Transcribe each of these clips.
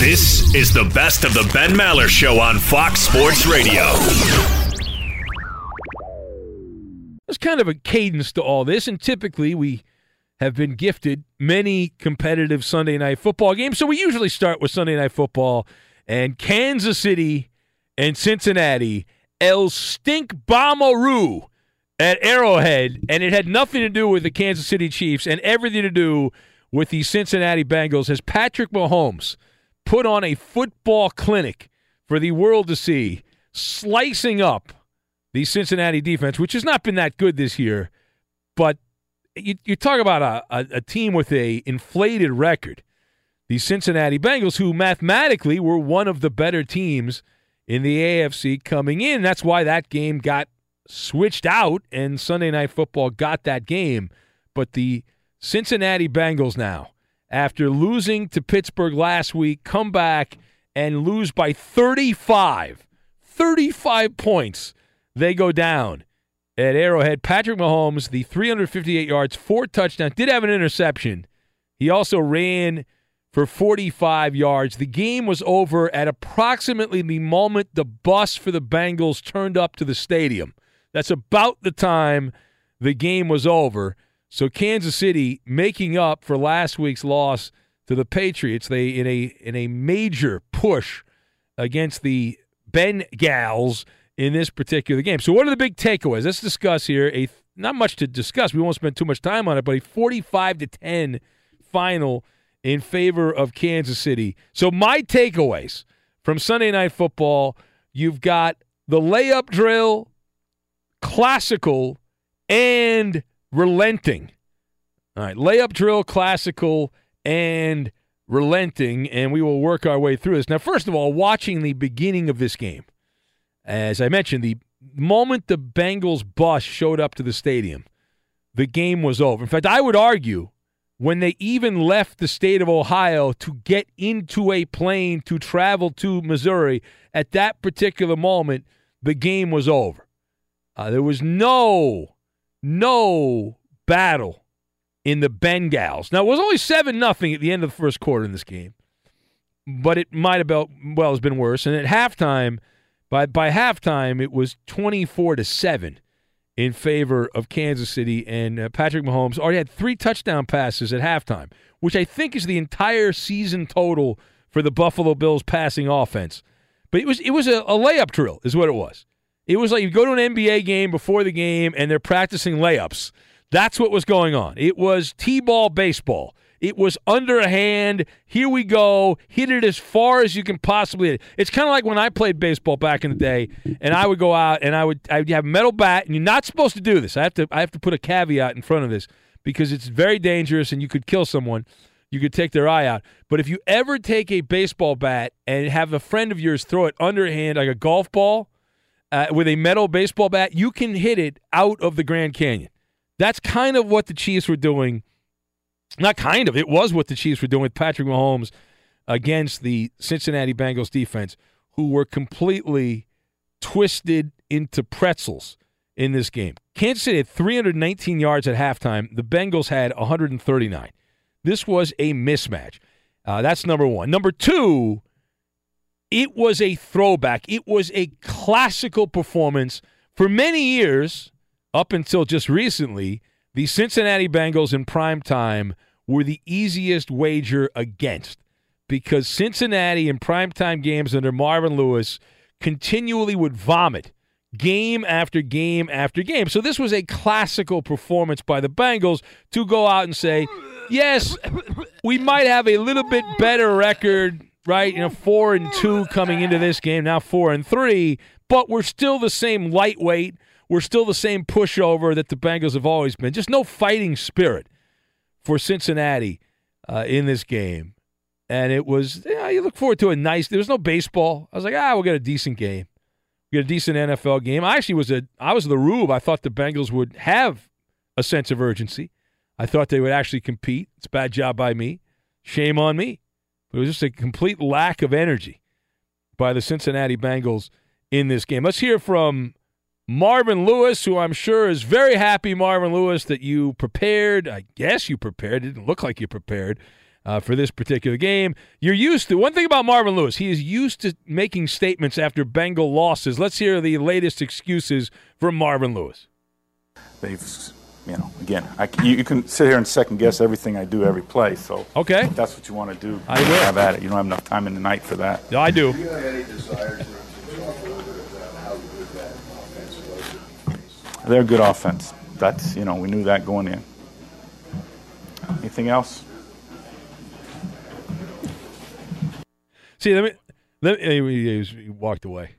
This is the best of the Ben Maller Show on Fox Sports Radio. There's kind of a cadence to all this, and typically we have been gifted many competitive Sunday night football games. So we usually start with Sunday night football and Kansas City and Cincinnati. El Stink Bomaroo at Arrowhead, and it had nothing to do with the Kansas City Chiefs and everything to do with the Cincinnati Bengals as Patrick Mahomes – put on a football clinic for the world to see, slicing up the Cincinnati defense, which has not been that good this year. But you, you talk about a, a, a team with a inflated record. The Cincinnati Bengals, who mathematically were one of the better teams in the AFC coming in. That's why that game got switched out and Sunday Night Football got that game. But the Cincinnati Bengals now after losing to Pittsburgh last week, come back and lose by 35. 35 points. They go down at Arrowhead. Patrick Mahomes, the 358 yards, four touchdowns, did have an interception. He also ran for 45 yards. The game was over at approximately the moment the bus for the Bengals turned up to the stadium. That's about the time the game was over. So Kansas City making up for last week's loss to the Patriots. They in a in a major push against the Bengals in this particular game. So what are the big takeaways? Let's discuss here. A not much to discuss. We won't spend too much time on it, but a 45 to 10 final in favor of Kansas City. So, my takeaways from Sunday Night Football you've got the layup drill, classical, and relenting. All right, layup drill, classical, and relenting, and we will work our way through this. Now, first of all, watching the beginning of this game, as I mentioned, the moment the Bengals bus showed up to the stadium, the game was over. In fact, I would argue when they even left the state of Ohio to get into a plane to travel to Missouri, at that particular moment, the game was over. Uh, there was no, no battle in the Bengals. Now, it was only 7 nothing at the end of the first quarter in this game, but it might have been, well, has been worse. And at halftime, by, by halftime, it was 24 to 7 in favor of Kansas City. And uh, Patrick Mahomes already had three touchdown passes at halftime, which I think is the entire season total for the Buffalo Bills passing offense. But it was it was a, a layup drill, is what it was. It was like you go to an NBA game before the game and they're practicing layups. That's what was going on. It was T-ball baseball. It was underhand. Here we go. Hit it as far as you can possibly hit. It's kind of like when I played baseball back in the day, and I would go out and I would I would have a metal bat, and you're not supposed to do this. I have to I have to put a caveat in front of this because it's very dangerous and you could kill someone. You could take their eye out. But if you ever take a baseball bat and have a friend of yours throw it underhand like a golf ball uh, with a metal baseball bat, you can hit it out of the Grand Canyon. That's kind of what the Chiefs were doing not kind of. It was what the Chiefs were doing with Patrick Mahomes against the Cincinnati Bengals defense, who were completely twisted into pretzels in this game. Kansas City had 319 yards at halftime. The Bengals had 139. This was a mismatch. Uh, that's number one. Number two, it was a throwback. It was a classical performance for many years, up until just recently the Cincinnati Bengals in prime time were the easiest wager against because Cincinnati in primetime games under Marvin Lewis continually would vomit game after game after game. So this was a classical performance by the Bengals to go out and say, yes, we might have a little bit better record, right? You know, four and two coming into this game, now four and three, but we're still the same lightweight. We're still the same pushover that the Bengals have always been. Just no fighting spirit for Cincinnati uh, in this game. And it was, you, know, you look forward to a nice, there was no baseball. I was like, ah, we'll get a decent game. We get a decent NFL game. I actually was a, I was the rube. I thought the Bengals would have a sense of urgency. I thought they would actually compete. It's a bad job by me. Shame on me. But it was just a complete lack of energy by the Cincinnati Bengals in this game. Let's hear from Marvin Lewis, who I'm sure is very happy, Marvin Lewis, that you prepared. I guess you prepared. It didn't look like you prepared uh, for this particular game. You're used to one thing about Marvin Lewis. He is used to making statements after Bengal losses. Let's hear the latest excuses from Marvin Lewis. They've, you know, again, I, you, you, can sit here and second guess everything I do every play. So okay, if that's what you want to do. I will. Have at it. You don't have enough time in the night for that. Yeah, I do. They're a good offense. That's you know we knew that going in. Anything else? See, let me. Let me he walked away.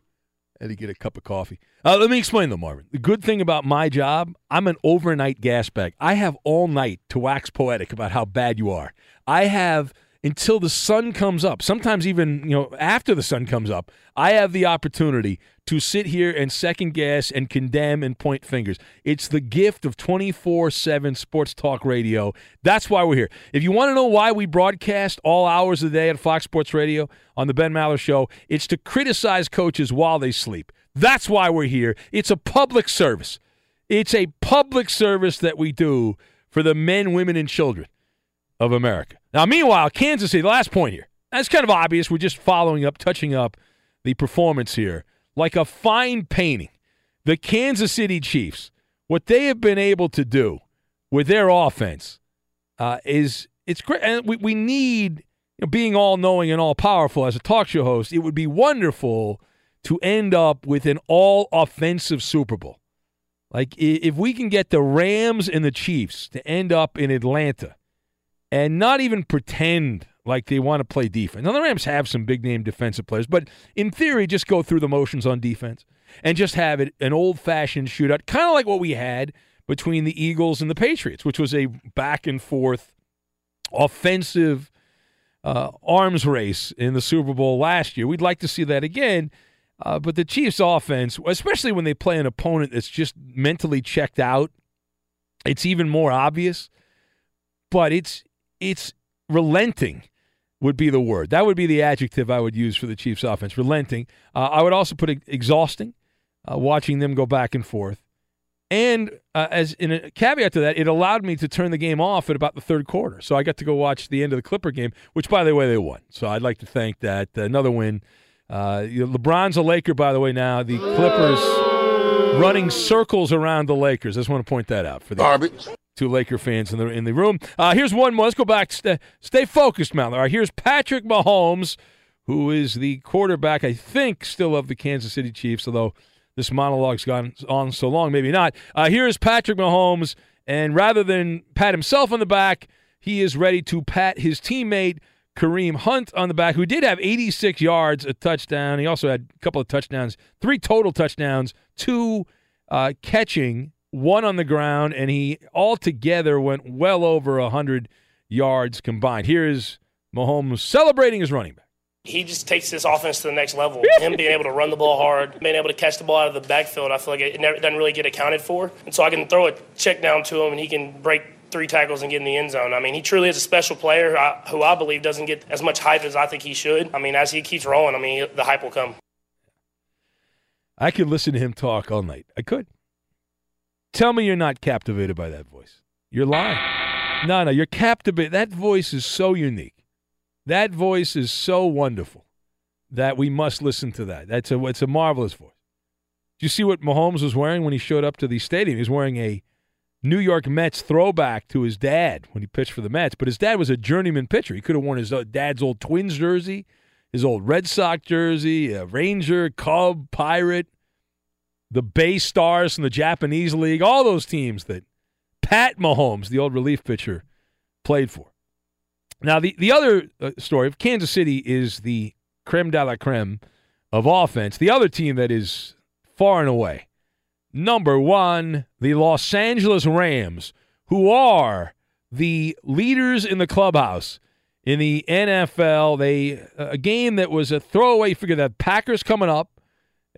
Had to get a cup of coffee. Uh, let me explain though, Marvin. The good thing about my job, I'm an overnight gas bag. I have all night to wax poetic about how bad you are. I have until the sun comes up. Sometimes even, you know, after the sun comes up, I have the opportunity to sit here and second guess and condemn and point fingers. It's the gift of 24/7 sports talk radio. That's why we're here. If you want to know why we broadcast all hours of the day at Fox Sports Radio on the Ben Maller show, it's to criticize coaches while they sleep. That's why we're here. It's a public service. It's a public service that we do for the men, women and children of America. Now, meanwhile, Kansas City, the last point here. That's kind of obvious. We're just following up, touching up the performance here. Like a fine painting, the Kansas City Chiefs, what they have been able to do with their offense uh, is it's great. And we, we need, you know, being all knowing and all powerful as a talk show host, it would be wonderful to end up with an all offensive Super Bowl. Like if we can get the Rams and the Chiefs to end up in Atlanta and not even pretend like they want to play defense. Now, the Rams have some big name defensive players, but in theory, just go through the motions on defense and just have it an old fashioned shootout, kind of like what we had between the Eagles and the Patriots, which was a back and forth offensive uh, arms race in the Super Bowl last year. We'd like to see that again. Uh, but the Chiefs' offense, especially when they play an opponent that's just mentally checked out, it's even more obvious. But it's it's relenting would be the word. That would be the adjective I would use for the Chiefs' offense. Relenting. Uh, I would also put exhausting. Uh, watching them go back and forth. And uh, as in a caveat to that, it allowed me to turn the game off at about the third quarter. So I got to go watch the end of the Clipper game, which, by the way, they won. So I'd like to thank that. Another win. Uh, LeBron's a Laker, by the way, now. The Clippers running circles around the Lakers. I just want to point that out for the Garbage. two Laker fans in the in the room. Uh, here's one more. Let's go back. Stay, stay focused, Mal. All right, here's Patrick Mahomes, who is the quarterback, I think, still of the Kansas City Chiefs, although – this monologue's gone on so long, maybe not. Uh, here's Patrick Mahomes, and rather than pat himself on the back, he is ready to pat his teammate Kareem Hunt on the back, who did have 86 yards, a touchdown. He also had a couple of touchdowns, three total touchdowns, two uh, catching, one on the ground, and he altogether went well over 100 yards combined. Here is Mahomes celebrating his running back. He just takes this offense to the next level. Him being able to run the ball hard, being able to catch the ball out of the backfield, I feel like it never, doesn't really get accounted for. And so I can throw a check down to him, and he can break three tackles and get in the end zone. I mean, he truly is a special player who I believe doesn't get as much hype as I think he should. I mean, as he keeps rolling, I mean, the hype will come. I could listen to him talk all night. I could. Tell me you're not captivated by that voice. You're lying. No, no, you're captivated. That voice is so unique. That voice is so wonderful that we must listen to that. That's a it's a marvelous voice. Do you see what Mahomes was wearing when he showed up to the stadium? He was wearing a New York Mets throwback to his dad when he pitched for the Mets, but his dad was a journeyman pitcher. He could have worn his uh, dad's old Twins jersey, his old Red Sox jersey, Ranger, Cub, Pirate, the Bay Stars from the Japanese League, all those teams that Pat Mahomes, the old relief pitcher, played for. Now, the, the other uh, story of Kansas City is the creme de la creme of offense. The other team that is far and away number one, the Los Angeles Rams, who are the leaders in the clubhouse in the NFL. They a game that was a throwaway figure. That Packers coming up.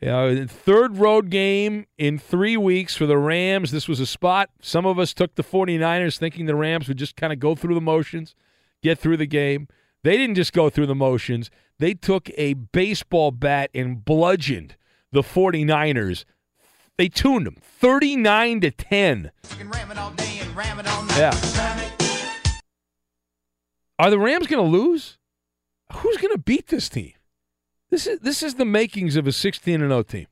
Uh, third road game in three weeks for the Rams. This was a spot. Some of us took the 49ers thinking the Rams would just kind of go through the motions get through the game. They didn't just go through the motions. They took a baseball bat and bludgeoned the 49ers. They tuned them 39 to 10. Yeah. Are the Rams going to lose? Who's going to beat this team? This is this is the makings of a 16 and 0 team.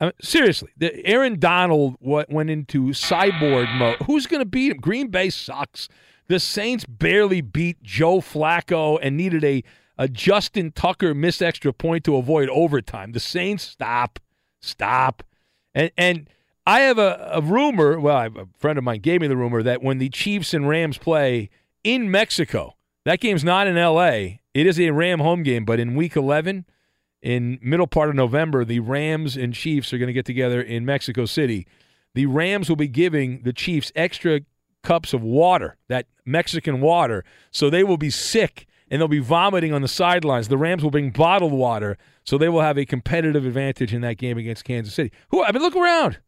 I mean, seriously, the, Aaron Donald what, went into cyborg mode. Who's going to beat him? Green Bay sucks. The Saints barely beat Joe Flacco and needed a, a Justin Tucker missed extra point to avoid overtime. The Saints stop, stop. And and I have a, a rumor, well, a friend of mine gave me the rumor that when the Chiefs and Rams play in Mexico, that game's not in LA. It is a Ram home game, but in week 11, in middle part of November, the Rams and Chiefs are going to get together in Mexico City. The Rams will be giving the Chiefs extra cups of water, that Mexican water, so they will be sick and they'll be vomiting on the sidelines. The Rams will bring bottled water, so they will have a competitive advantage in that game against Kansas City. Who? I mean, look around.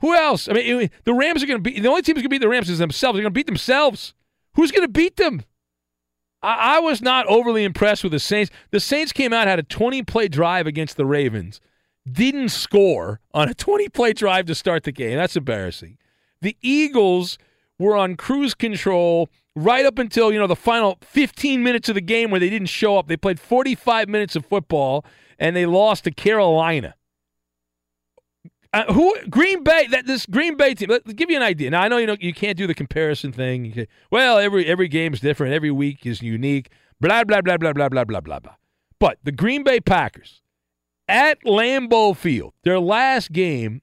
Who else? I mean, the Rams are going to beat. The only team who's going to beat the Rams is themselves. They're going to beat themselves. Who's going to beat them? I, I was not overly impressed with the Saints. The Saints came out had a 20 play drive against the Ravens, didn't score on a 20 play drive to start the game. That's embarrassing. The Eagles were on cruise control right up until, you know, the final 15 minutes of the game where they didn't show up. They played 45 minutes of football and they lost to Carolina. Uh, who Green Bay that this Green Bay team let, give you an idea. Now I know you know you can't do the comparison thing. Well, every every game is different. Every week is unique. Blah blah blah blah blah blah blah blah blah. But the Green Bay Packers at Lambeau Field, their last game,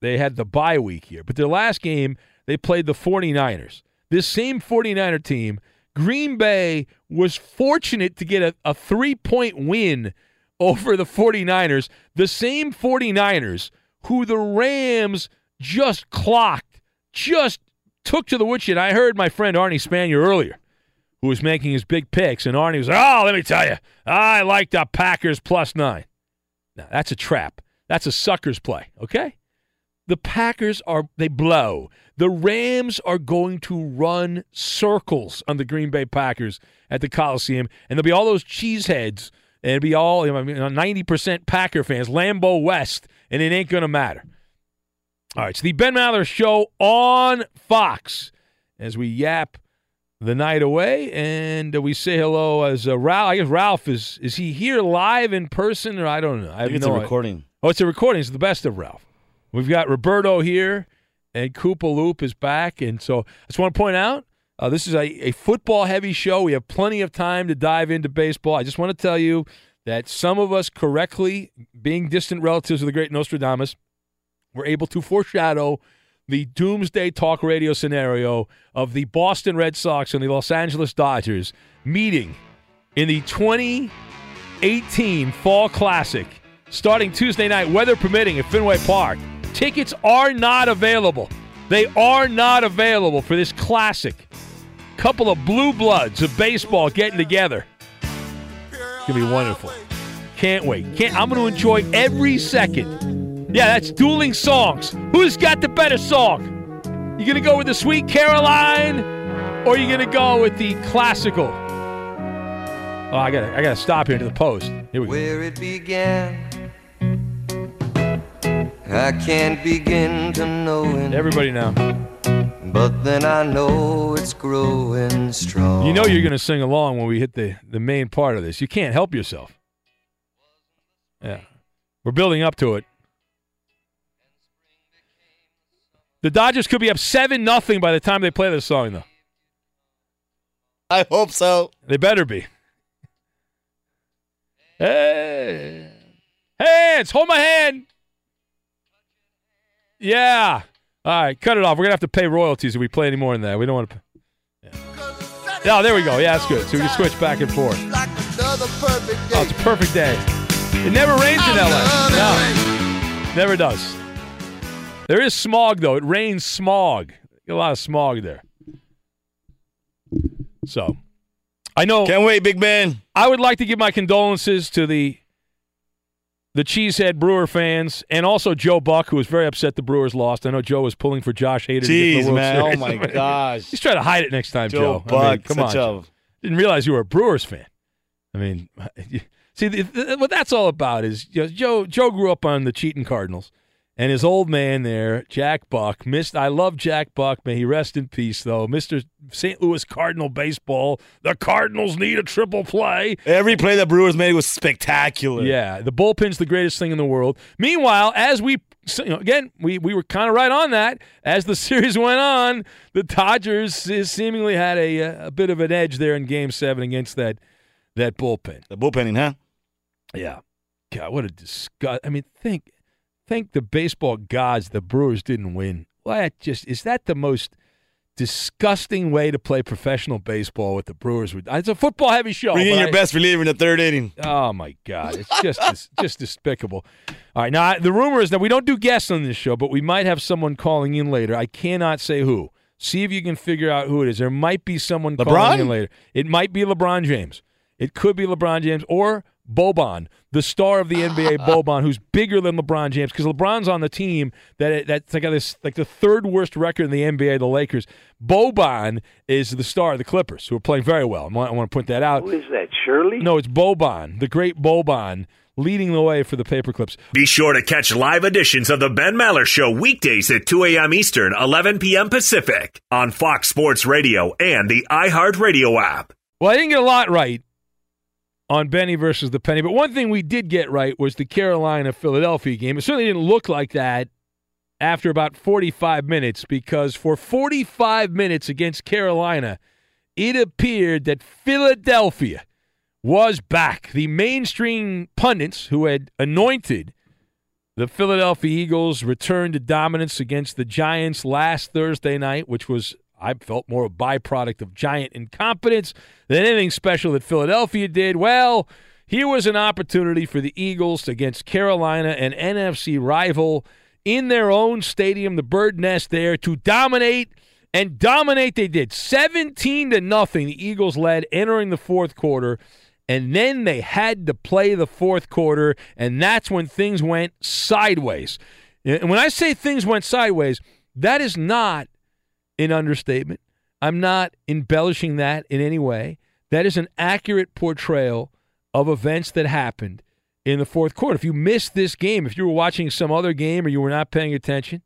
they had the bye week here, but their last game they played the 49ers. This same 49er team, Green Bay was fortunate to get a, a three point win over the 49ers, the same 49ers who the Rams just clocked, just took to the woodshed. I heard my friend Arnie Spanier earlier, who was making his big picks, and Arnie was like, oh, let me tell you, I like the Packers plus nine. Now, that's a trap. That's a sucker's play, okay? The Packers are, they blow. The Rams are going to run circles on the Green Bay Packers at the Coliseum, and there'll be all those cheeseheads, and it'll be all, you know, 90% Packer fans, Lambeau West, and it ain't going to matter. All right, so the Ben Maller Show on Fox as we yap the night away, and we say hello as uh, Ralph. I guess Ralph is is he here live in person, or I don't know. I, I think it's a recording. Oh, it's a recording. It's the best of Ralph. We've got Roberto here, and Koopa Loop is back, and so I just want to point out uh, this is a, a football heavy show. We have plenty of time to dive into baseball. I just want to tell you that some of us correctly, being distant relatives of the great Nostradamus, were able to foreshadow the doomsday talk radio scenario of the Boston Red Sox and the Los Angeles Dodgers meeting in the 2018 Fall Classic starting Tuesday night, weather permitting, at Fenway Park. Tickets are not available. They are not available for this classic. Couple of blue bloods of baseball getting together. It's gonna be wonderful. Can't wait. Can't. I'm gonna enjoy every second. Yeah, that's dueling songs. Who's got the better song? You gonna go with the Sweet Caroline, or you gonna go with the classical? Oh, I gotta, I gotta stop here to the post. Here we go. Where it began, I can't begin to know it. Everybody now. But then I know it's growing strong. You know you're gonna sing along when we hit the the main part of this. You can't help yourself. Yeah, we're building up to it. The Dodgers could be up seven nothing by the time they play this song, though. I hope so. They better be. Hey, hands, hold my hand. Yeah. All right, cut it off. We're gonna have to pay royalties if we play any more than that. We don't want to. Yeah. Oh, there we go. Yeah, that's good. So we can switch back and forth. Oh, it's a perfect day. It never rains in LA. No, never does. There is smog though. It rains smog. A lot of smog there. So, I know. Can't wait, Big Ben. I would like to give my condolences to the the Cheesehead Brewer fans and also Joe Buck, who was very upset the Brewers lost. I know Joe was pulling for Josh Hader. to get the Jeez, man. Oh, Series. Oh, my gosh. He's trying to hide it next time, Joe. Joe I mean, Buck, come on, Joe. didn't realize you were a Brewers fan. I mean, see, the, the, what that's all about is you know, Joe. Joe grew up on the cheating Cardinals, and his old man there, Jack Buck, missed. I love Jack Buck. May he rest in peace, though. Mister St. Louis Cardinal baseball. The Cardinals need a triple play. Every play the Brewers made was spectacular. Yeah, the bullpen's the greatest thing in the world. Meanwhile, as we so, you know, again, we, we were kind of right on that. As the series went on, the Dodgers uh, seemingly had a a bit of an edge there in Game Seven against that that bullpen. The bullpenning, huh? Yeah. God, what a disgust! I mean, think thank the baseball gods the Brewers didn't win. Well, that just is that the most disgusting way to play professional baseball with the Brewers? It's a football heavy show. Bring in your I- best reliever in the third inning. Oh my God! It's just just despicable. All right, now the rumor is that we don't do guests on this show, but we might have someone calling in later. I cannot say who. See if you can figure out who it is. There might be someone LeBron? calling in later. It might be LeBron James. It could be LeBron James or Boban, the star of the NBA, Boban, who's bigger than LeBron James because LeBron's on the team that that's like this like the third worst record in the NBA, the Lakers. Boban is the star of the Clippers, who are playing very well. I want, I want to point that out. Who is that, Shirley? No, it's Boban, the great Boban, leading the way for the Paperclips. Be sure to catch live editions of The Ben Maller Show weekdays at 2 a.m. Eastern, 11 p.m. Pacific on Fox Sports Radio and the iHeartRadio app. Well, I didn't get a lot right on Benny versus the Penny, but one thing we did get right was the Carolina Philadelphia game. It certainly didn't look like that after about 45 minutes because for 45 minutes against Carolina, it appeared that Philadelphia was back. The mainstream pundits who had anointed the Philadelphia Eagles returned to dominance against the Giants last Thursday night, which was I felt more a byproduct of giant incompetence than anything special that Philadelphia did. Well, here was an opportunity for the Eagles against Carolina, an NFC rival, in their own stadium, the Bird Nest there, to dominate and dominate they did. 17 to nothing the Eagles led entering the fourth quarter and then they had to play the fourth quarter and that's when things went sideways. And when I say things went sideways, that is not an understatement. I'm not embellishing that in any way. That is an accurate portrayal of events that happened in the fourth quarter. If you missed this game, if you were watching some other game or you were not paying attention,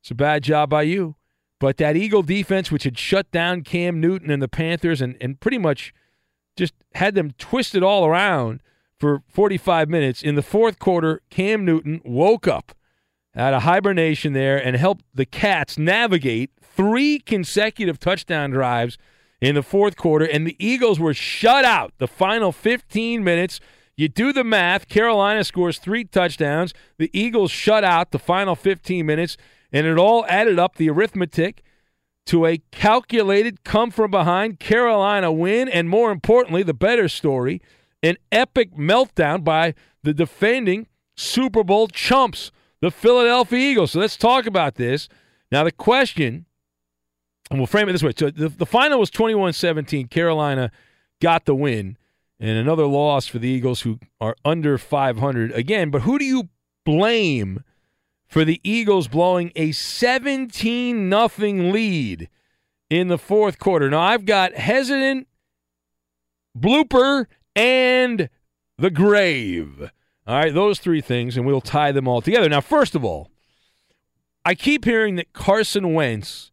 it's a bad job by you. But that Eagle defense, which had shut down Cam Newton and the Panthers and, and pretty much just had them twisted all around for 45 minutes, in the fourth quarter, Cam Newton woke up out of hibernation there and helped the Cats navigate three consecutive touchdown drives in the fourth quarter, and the Eagles were shut out the final 15 minutes. You do the math. Carolina scores three touchdowns. The Eagles shut out the final 15 minutes and it all added up the arithmetic to a calculated come from behind Carolina win, and more importantly, the better story, an epic meltdown by the defending Super Bowl chumps, the Philadelphia Eagles. So let's talk about this. Now, the question, and we'll frame it this way. So the, the final was 21 17. Carolina got the win, and another loss for the Eagles, who are under 500 again. But who do you blame for the Eagles blowing a 17 nothing lead in the fourth quarter. Now I've got hesitant, blooper, and the grave. All right, those three things, and we'll tie them all together. Now, first of all, I keep hearing that Carson Wentz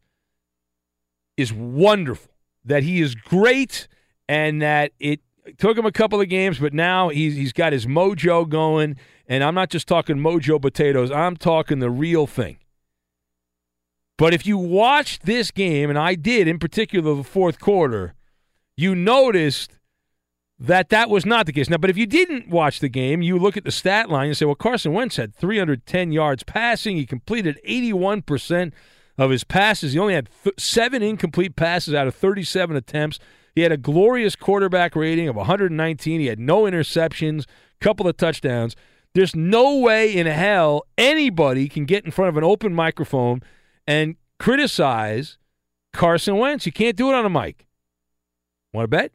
is wonderful, that he is great, and that it took him a couple of games, but now he's he's got his mojo going and I'm not just talking mojo potatoes, I'm talking the real thing. But if you watched this game, and I did in particular the fourth quarter, you noticed that that was not the case. Now, but if you didn't watch the game, you look at the stat line and say, well, Carson Wentz had 310 yards passing. He completed 81% of his passes. He only had th- seven incomplete passes out of 37 attempts. He had a glorious quarterback rating of 119. He had no interceptions, couple of touchdowns. There's no way in hell anybody can get in front of an open microphone and criticize Carson Wentz. You can't do it on a mic. Want to bet?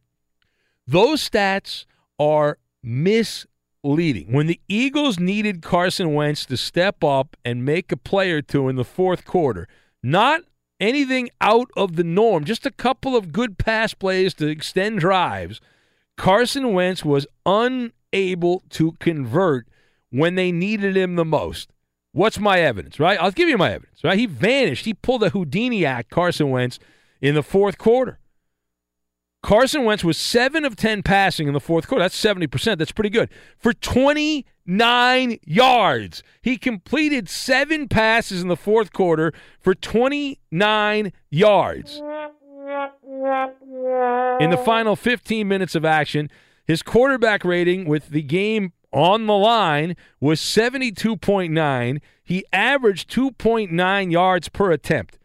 Those stats are misleading. When the Eagles needed Carson Wentz to step up and make a play or two in the fourth quarter, not anything out of the norm, just a couple of good pass plays to extend drives, Carson Wentz was unable to convert when they needed him the most. What's my evidence, right? I'll give you my evidence, right? He vanished. He pulled a Houdini act, Carson Wentz, in the fourth quarter. Carson Wentz was 7 of 10 passing in the fourth quarter. That's 70%. That's pretty good. For 29 yards. He completed seven passes in the fourth quarter for 29 yards. In the final 15 minutes of action, his quarterback rating with the game on the line was 72.9. He averaged 2.9 yards per attempt.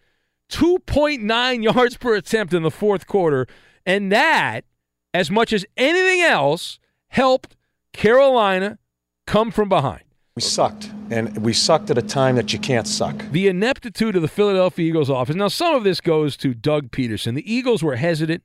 2.9 yards per attempt in the fourth quarter. And that, as much as anything else, helped Carolina come from behind. We sucked, and we sucked at a time that you can't suck. The ineptitude of the Philadelphia Eagles office. Now, some of this goes to Doug Pederson. The Eagles were hesitant.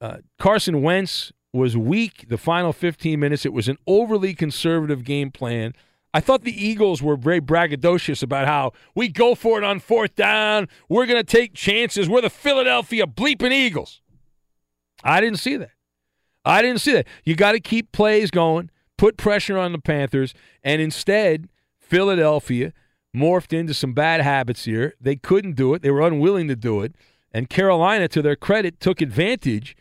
Uh, Carson Wentz was weak the final 15 minutes. It was an overly conservative game plan. I thought the Eagles were very braggadocious about how we go for it on fourth down. We're going to take chances. We're the Philadelphia bleeping Eagles. I didn't see that. I didn't see that. You got to keep plays going, put pressure on the Panthers, and instead, Philadelphia morphed into some bad habits here. They couldn't do it, they were unwilling to do it. And Carolina, to their credit, took advantage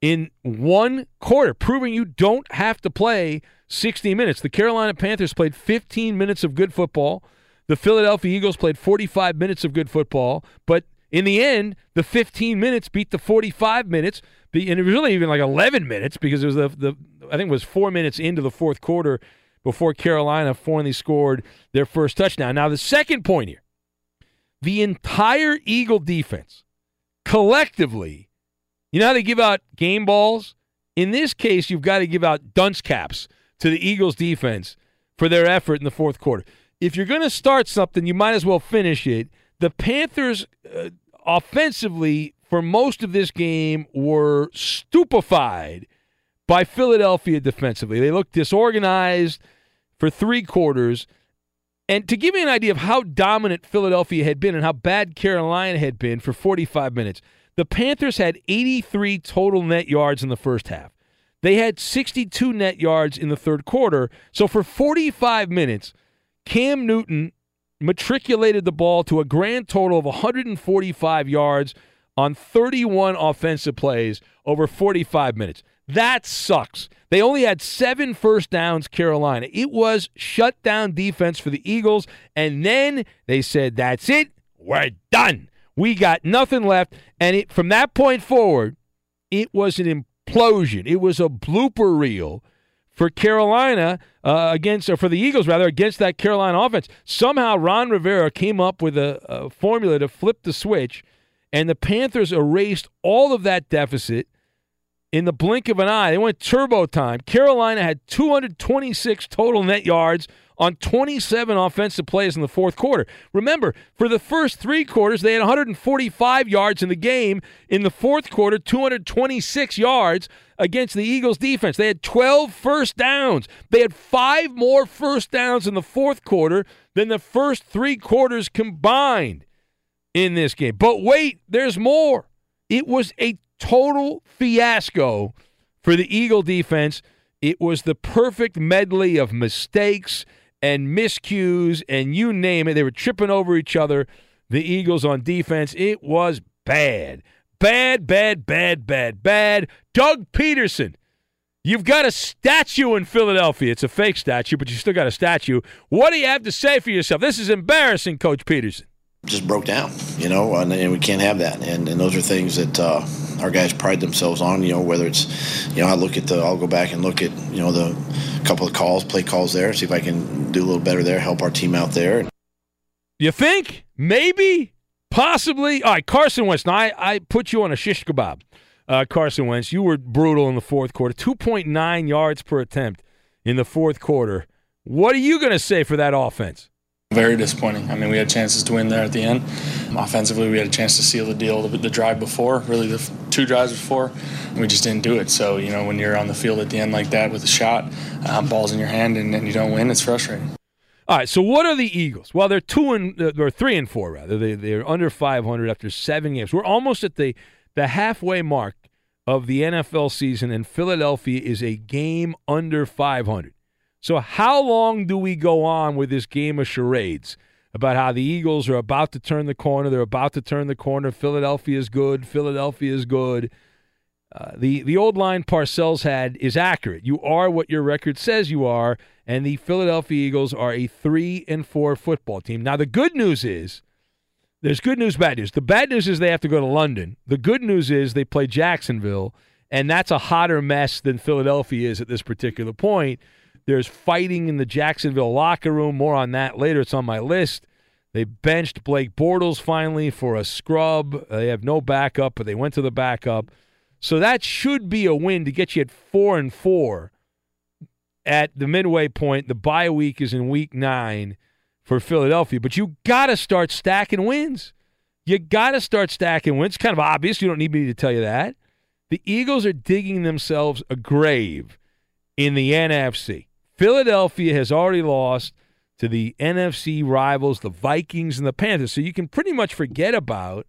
in one quarter, proving you don't have to play 60 minutes. The Carolina Panthers played 15 minutes of good football. The Philadelphia Eagles played 45 minutes of good football, but in the end, the 15 minutes beat the 45 minutes, and it was really even like 11 minutes because it was the, the I think it was four minutes into the fourth quarter before Carolina finally scored their first touchdown. Now, the second point here, the entire Eagle defense collectively, you know how they give out game balls? In this case, you've got to give out dunce caps to the Eagles defense for their effort in the fourth quarter. If you're going to start something, you might as well finish it. The Panthers, uh, offensively, for most of this game, were stupefied by Philadelphia defensively. They looked disorganized for three quarters. And to give you an idea of how dominant Philadelphia had been and how bad Carolina had been for 45 minutes, the Panthers had 83 total net yards in the first half. They had 62 net yards in the third quarter. So for 45 minutes, Cam Newton matriculated the ball to a grand total of 145 yards on 31 offensive plays over 45 minutes. That sucks. They only had seven first downs, Carolina. It was shut down defense for the Eagles. And then they said, that's it. We're done. We got nothing left. And it, from that point forward, it was an implosion. It was a blooper reel for Carolina uh, against, or for the Eagles rather, against that Carolina offense. Somehow Ron Rivera came up with a, a formula to flip the switch, and the Panthers erased all of that deficit in the blink of an eye. They went turbo time. Carolina had 226 total net yards on 27 offensive plays in the fourth quarter. Remember, for the first three quarters, they had 145 yards in the game. In the fourth quarter, 226 yards against the Eagles defense. They had 12 first downs. They had five more first downs in the fourth quarter than the first three quarters combined in this game. But wait, there's more. It was a total fiasco for the Eagle defense. It was the perfect medley of mistakes and miscues and you name it. They were tripping over each other, the Eagles on defense. It was bad. Bad, bad, bad, bad, bad. Doug Pederson. You've got a statue in Philadelphia. It's a fake statue, but you still got a statue. What do you have to say for yourself? This is embarrassing, Coach Pederson just broke down, you know, and, and, we can't have that. And, and those are things that uh, our guys pride themselves on, you know, whether it's, you know, I look at the, I'll go back and look at, you know, the couple of calls, play calls there, see if I can do a little better there, help our team out there. You think? Maybe? Possibly? All right, Carson Wentz. Now, I, I put you on a shish kebab, uh, Carson Wentz. You were brutal in the fourth quarter, 2.9 yards per attempt in the fourth quarter. What are you going to say for that offense? Very disappointing. I mean, we had chances to win there at the end. Offensively, we had a chance to seal the deal the, the drive before, really the two drives before, we just didn't do it. So, you know, when you're on the field at the end like that with a shot, um, balls in your hand, and, and, you don't win, it's frustrating. All right. So, what are the Eagles? Well, they're two and uh, or three and four rather. They they're under 500 after seven games. We're almost at the the halfway mark of the NFL season, and Philadelphia is a game under 500. So, how long do we go on with this game of charades about how the Eagles are about to turn the corner? They're about to turn the corner. Philadelphia is good. Philadelphia is good. Uh, the the old line Parcells had is accurate. You are what your record says you are, and the Philadelphia Eagles are a three and four football team. Now, the good news is there's good news, bad news. The bad news is they have to go to London. The good news is they play Jacksonville, and that's a hotter mess than Philadelphia is at this particular point. There's fighting in the Jacksonville locker room. More on that later. It's on my list. They benched Blake Bortles finally for a scrub. They have no backup, but they went to the backup. So that should be a win to get you at four and four at the midway point. The bye week is in week nine for Philadelphia, but you got to start stacking wins. You got to start stacking wins. It's kind of obvious. You don't need me to tell you that. The Eagles are digging themselves a grave in the NFC. Philadelphia has already lost to the NFC rivals, the Vikings and the Panthers. So you can pretty much forget about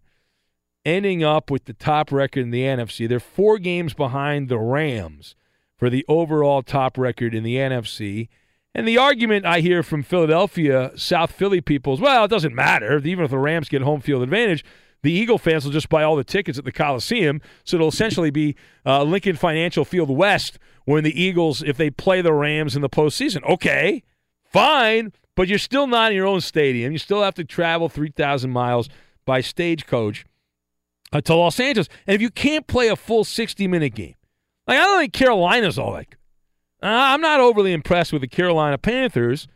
ending up with the top record in the NFC. They're four games behind the Rams for the overall top record in the NFC. And the argument I hear from Philadelphia, South Philly people is, well, it doesn't matter. Even if the Rams get home field advantage, the Eagle fans will just buy all the tickets at the Coliseum. So it'll essentially be uh, Lincoln Financial Field West when the Eagles, if they play the Rams in the postseason. Okay, fine, but you're still not in your own stadium. You still have to travel 3,000 miles by stagecoach uh, to Los Angeles. And if you can't play a full 60 minute game, like I don't think Carolina's all good. Uh, I'm not overly impressed with the Carolina Panthers.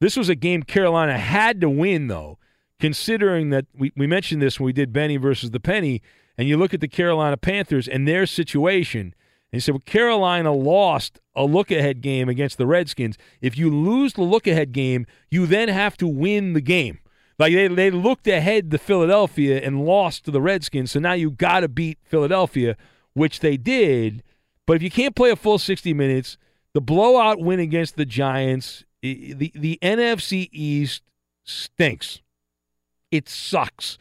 This was a game Carolina had to win, though, considering that we, we mentioned this when we did Benny versus the Penny and you look at the Carolina Panthers and their situation, and you say, well, Carolina lost a look ahead game against the Redskins. If you lose the look ahead game, you then have to win the game. Like they, they looked ahead to Philadelphia and lost to the Redskins, so now you got to beat Philadelphia, which they did. But if you can't play a full 60 minutes, the blowout win against the Giants, the, the NFC East stinks. It sucks.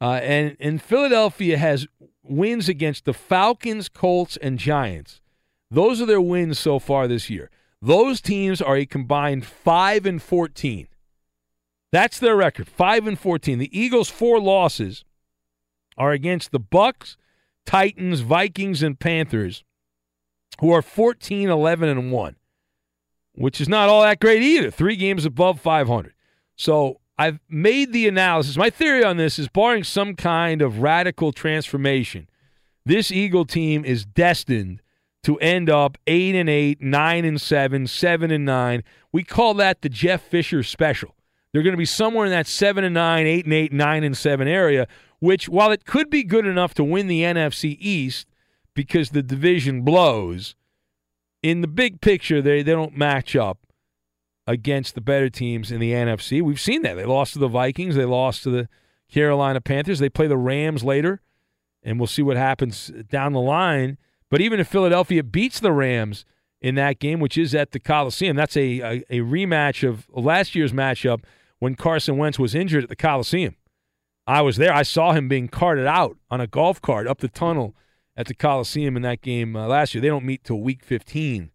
Uh, and, and Philadelphia has wins against the Falcons, Colts, and Giants. Those are their wins so far this year. Those teams are a combined 5 and 14. That's their record, 5 and 14. The Eagles' four losses are against the Bucks, Titans, Vikings, and Panthers, who are 14, 11, and 1, which is not all that great either. Three games above 500. So I've made the analysis. My theory on this is barring some kind of radical transformation, this Eagle team is destined to end up 8 and 8, 9 and 7, 7 and 9. We call that the Jeff Fisher special. They're going to be somewhere in that 7 and 9, 8 and 8, 9 and 7 area, which while it could be good enough to win the NFC East because the division blows, in the big picture they they don't match up against the better teams in the NFC. We've seen that. They lost to the Vikings, they lost to the Carolina Panthers. They play the Rams later, and we'll see what happens down the line. But even if Philadelphia beats the Rams in that game, which is at the Coliseum, that's a, a, a rematch of last year's matchup when Carson Wentz was injured at the Coliseum. I was there. I saw him being carted out on a golf cart up the tunnel at the Coliseum in that game uh, last year. They don't meet till week 15.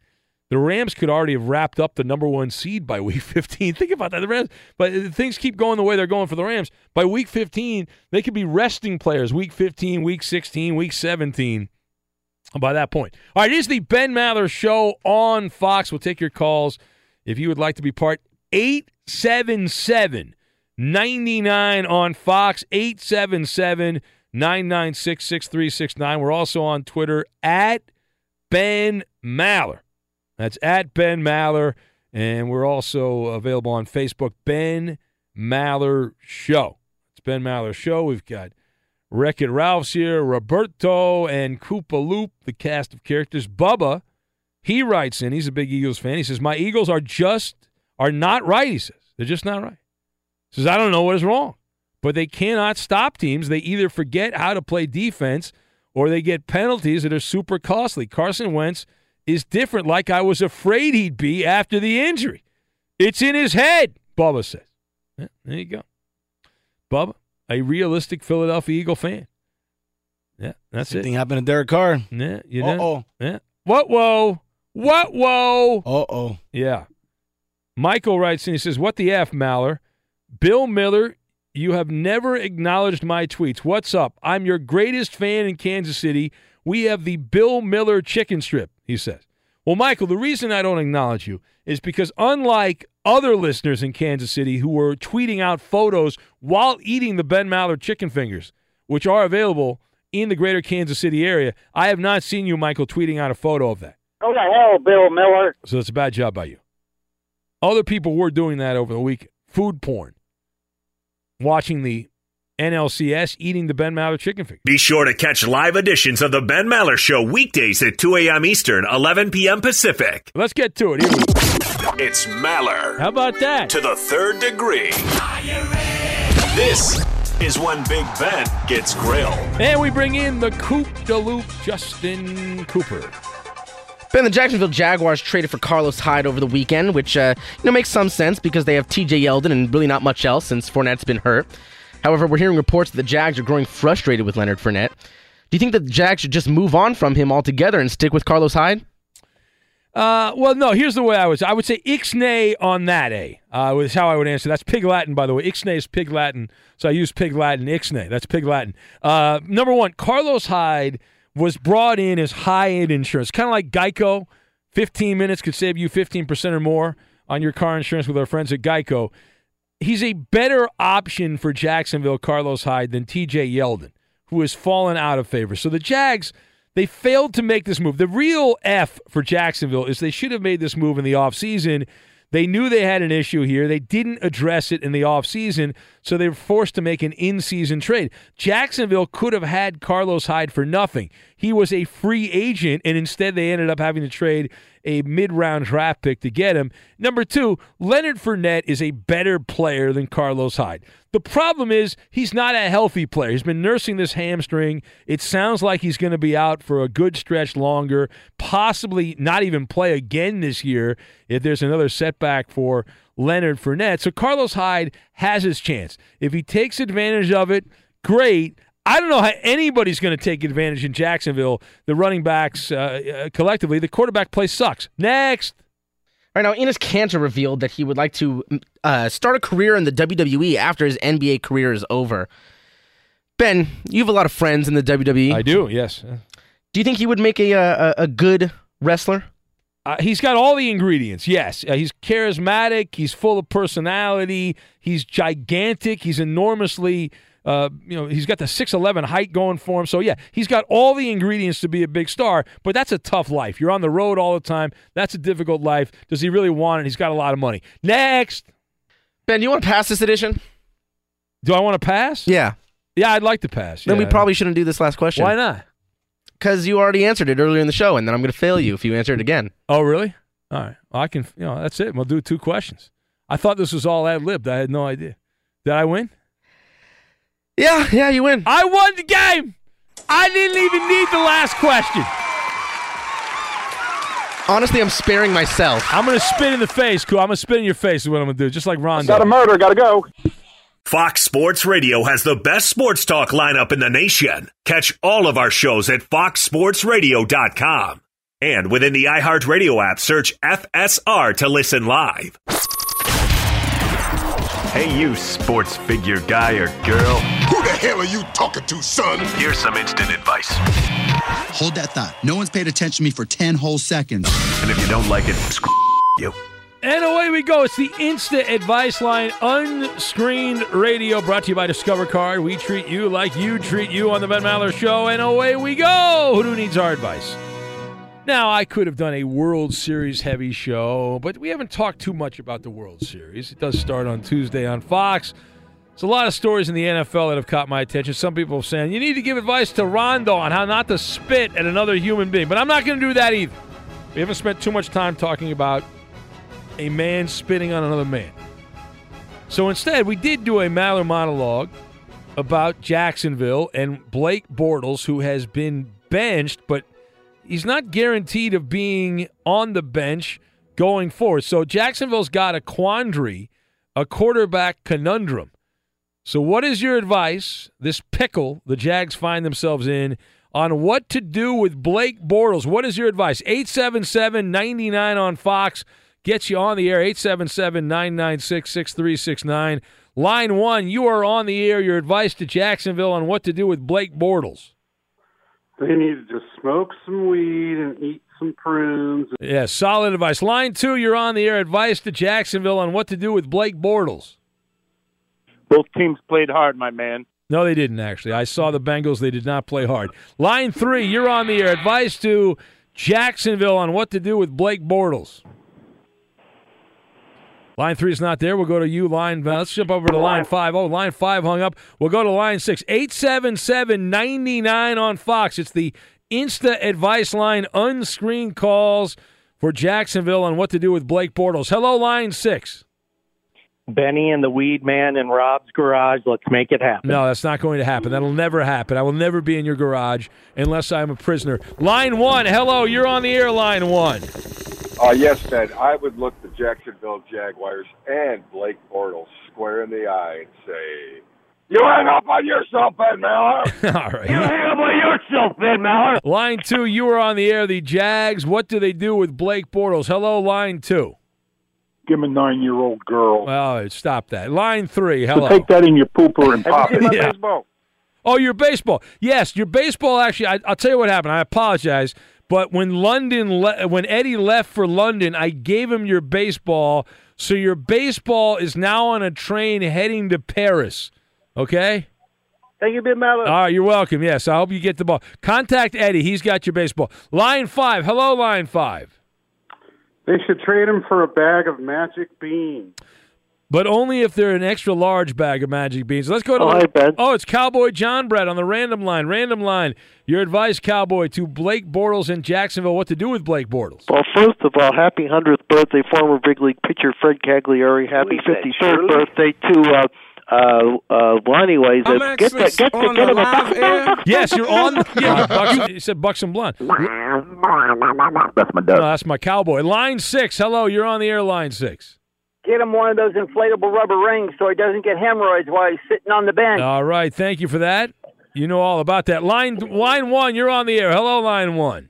The Rams could already have wrapped up the number one seed by week 15. Think about that. The Rams, but things keep going the way they're going for the Rams. By week 15, they could be resting players. Week 15, week 16, week 17. By that point, all right. It is the Ben Maller Show on Fox. We'll take your calls if you would like to be part. 877 99 on Fox. 877 996 6369. We're also on Twitter at Ben Maller. That's at Ben Maller. And we're also available on Facebook, Ben Maller Show. It's Ben Maller Show. We've got Wreck It Ralph's here, Roberto and Koopa Loop, the cast of characters. Bubba, he writes in, he's a big Eagles fan. He says, My Eagles are just, are not right, he says. They're just not right. He says, I don't know what is wrong, but they cannot stop teams. They either forget how to play defense or they get penalties that are super costly. Carson Wentz is different, like I was afraid he'd be after the injury. It's in his head, Bubba says. Yeah, there you go. Bubba, a realistic Philadelphia Eagle fan. Yeah, that's Same it. thing happened to Derek Carr. Yeah, you know. Uh-oh. Yeah. What? Whoa. What? Whoa. Uh oh. Yeah. Michael writes and He says, "What the f, Maller? Bill Miller, you have never acknowledged my tweets. What's up? I'm your greatest fan in Kansas City. We have the Bill Miller chicken strip." He says. Well, Michael, the reason I don't acknowledge you is because unlike other listeners in Kansas City who were tweeting out photos while eating the Ben Maller chicken fingers, which are available in the greater Kansas City area, I have not seen you, Michael, tweeting out a photo of that. Oh, to hell, Bill Miller. So it's a bad job by you. Other people were doing that over the week. Food porn. Watching the NLCS eating the Ben Maller chicken finger. Be sure to catch live editions of the Ben Maller Show weekdays at 2 a.m. Eastern, 11 p.m. Pacific. Let's get to it. Here we go. It's Maller. How about that? To the third degree. This is when Big Ben gets grilled. And we bring in the Coop de Loop, Justin Cooper. Ben, the Jacksonville Jaguars traded for Carlos Hyde over the weekend, which uh, you know makes some sense because they have T.J. Yeldon and really not much else since Fournette's been hurt. However, we're hearing reports that the Jags are growing frustrated with Leonard Fournette. Do you think that the Jags should just move on from him altogether and stick with Carlos Hyde? Uh, well, no. Here's the way I would. I would say ixnay on that. A uh, was how I would answer. That's Pig Latin, by the way. Ixnay is Pig Latin, so I use Pig Latin. Ixnay. That's Pig Latin. Uh, number one, Carlos Hyde was brought in as high-end insurance, kind of like Geico. Fifteen minutes could save you fifteen percent or more on your car insurance with our friends at Geico. He's a better option for Jacksonville, Carlos Hyde, than T.J. Yeldon, who has fallen out of favor. So the Jags. They failed to make this move. The real F for Jacksonville is they should have made this move in the offseason. They knew they had an issue here. They didn't address it in the offseason. so they were forced to make an in-season trade. Jacksonville could have had Carlos Hyde for nothing. He was a free agent, and instead they ended up having to trade a mid-round draft pick to get him. Number two, Leonard Fournette is a better player than Carlos Hyde. The problem is he's not a healthy player. He's been nursing this hamstring. It sounds like he's going to be out for a good stretch longer, possibly not even play again this year if there's another setback for Leonard Fournette. So Carlos Hyde has his chance. If he takes advantage of it, great. I don't know how anybody's going to take advantage in Jacksonville. The running backs uh, uh, collectively, the quarterback play sucks. Next. Right now, Enes Kanter revealed that he would like to uh, start a career in the WWE after his NBA career is over. Ben, you have a lot of friends in the WWE. I do, yes. Do you think he would make a a, a good wrestler? Uh, he's got all the ingredients. Yes, uh, he's charismatic. He's full of personality. He's gigantic. He's enormously, uh, you know, he's got the six eleven height going for him. So yeah, he's got all the ingredients to be a big star. But that's a tough life. You're on the road all the time. That's a difficult life. Does he really want it? He's got a lot of money. Next, Ben, you want to pass this edition? Do I want to pass? Yeah. Yeah, I'd like to pass. Then we probably shouldn't do this last question. Why not? Because you already answered it earlier in the show, and then I'm going to fail you if you answer it again. Oh, really? All right. Well, I can. You know, that's it. We'll do two questions. I thought this was all ad libbed. I had no idea. Did I win? Yeah, yeah, you win. I won the game. I didn't even need the last question. Honestly, I'm sparing myself. I'm gonna spit in the face. Cool. I'm gonna spit in your face. Is what I'm gonna do. Just like Rondo. Got a murder. Gotta go. Fox Sports Radio has the best sports talk lineup in the nation. Catch all of our shows at foxsportsradio.com. And within the iHeartRadio app, search FSR to listen live. Hey, you sports figure guy or girl. Who the hell are you talking to, son? Here's some instant advice. Hold that thought. No one's paid attention to me for 10 whole seconds. And if you don't like it, screw you. And away we go. It's the instant Advice Line unscreened radio brought to you by Discover Card. We treat you like you treat you on the Ben Maller Show. And away we go. Who needs our advice? Now, I could have done a World Series heavy show, but we haven't talked too much about the World Series. It does start on Tuesday on Fox. There's a lot of stories in the NFL that have caught my attention. Some people are saying you need to give advice to Rondo on how not to spit at another human being, but I'm not going to do that either. We haven't spent too much time talking about a man spitting on another man. So instead, we did do a Maller monologue about Jacksonville and Blake Bortles, who has been benched, but he's not guaranteed of being on the bench going forward. So Jacksonville's got a quandary, a quarterback conundrum. So, what is your advice, this pickle the Jags find themselves in, on what to do with Blake Bortles? What is your advice? 877 99 on Fox gets you on the air. 877 996 6369. Line one, you are on the air. Your advice to Jacksonville on what to do with Blake Bortles. They need to just smoke some weed and eat some prunes. Yeah, solid advice. Line two, you're on the air. Advice to Jacksonville on what to do with Blake Bortles. Both teams played hard, my man. No, they didn't actually. I saw the Bengals. They did not play hard. Line three, you're on the air. Advice to Jacksonville on what to do with Blake Bortles. Line three is not there. We'll go to you, line. Uh, let's jump over to line five. Oh, line five hung up. We'll go to line six. 877 99 on Fox. It's the Insta Advice Line unscreened calls for Jacksonville on what to do with Blake Bortles. Hello, line six. Benny and the Weed Man in Rob's garage. Let's make it happen. No, that's not going to happen. That'll never happen. I will never be in your garage unless I'm a prisoner. Line one. Hello, you're on the air, line one. Uh, yes, Ben. I would look the Jacksonville Jaguars and Blake Bortles square in the eye and say, "You hang up on yourself, Ben Maller. All right. You hang up on yourself, Ben Maller." Line two, you are on the air. The Jags. What do they do with Blake Bortles? Hello, line two. Give him a nine-year-old girl. Oh, stop that. Line three. Hello. So take that in your pooper and pop it. Yeah. Oh, your baseball. Yes, your baseball. Actually, I, I'll tell you what happened. I apologize, but when London, le- when Eddie left for London, I gave him your baseball. So your baseball is now on a train heading to Paris. Okay. Thank you, Ben Maller. All right, you're welcome. Yes, I hope you get the ball. Contact Eddie. He's got your baseball. Line five. Hello, line five. They should trade him for a bag of magic beans. But only if they're an extra large bag of magic beans. Let's go to. Oh, the- hi, Oh, it's Cowboy John Brett on the random line. Random line. Your advice, Cowboy, to Blake Bortles in Jacksonville. What to do with Blake Bortles? Well, first of all, happy 100th birthday, former big league pitcher Fred Caligiuri. Happy 53rd birthday to uh, uh, uh, well, anyways, uh, get the, get the, get him a Yes, you're on. Yeah, Bucks, you said Bucks and Blunt. That's my No, that's my Cowboy. Line six. Hello, you're on the air. Line six. Get him one of those inflatable rubber rings so he doesn't get hemorrhoids while he's sitting on the bench. All right, thank you for that. You know all about that. Line line one, you're on the air. Hello, line one.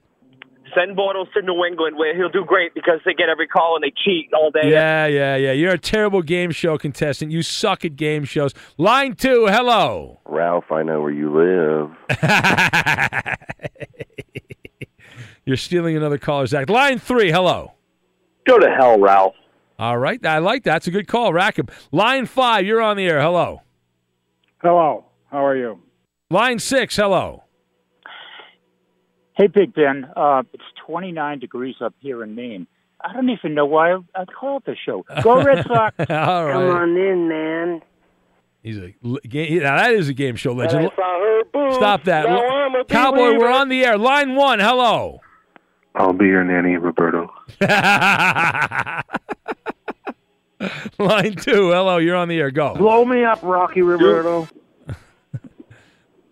Send Bortles to New England where he'll do great because they get every call and they cheat all day. Yeah, yeah, yeah. You're a terrible game show contestant. You suck at game shows. Line two, hello. Ralph, I know where you live. You're stealing another caller's act. Line three, hello. Go to hell, Ralph. All right, I like that. That's a good call. Rackham. Line five, you're on the air. Hello. Hello. How are you? Line six, hello. Hey, Big Ben. Uh, it's 29 degrees up here in Maine. I don't even know why I, I called the show. Go Red Sox. All right. Come on in, man. He's a l- ga- now that is a game show legend. Her boobs. Stop that. Now I'm a Cowboy, believer. we're on the air. Line one, hello. I'll be your nanny, Roberto. Line two, hello. You're on the air. Go. Blow me up, Rocky Roberto.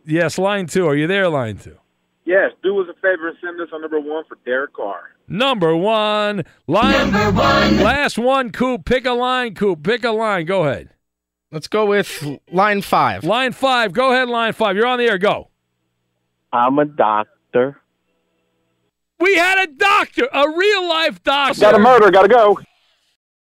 Yes, line two. Are you there? Line two. Yes, do us a favor and send us on number one for Derek Carr. Number one. Line Number one. Last one, Coop. Pick a line, Coop. Pick a line. Go ahead. Let's go with line five. Line five. Go ahead, line five. You're on the air. Go. I'm a doctor. We had a doctor, a real life doctor. Got a murder, gotta go.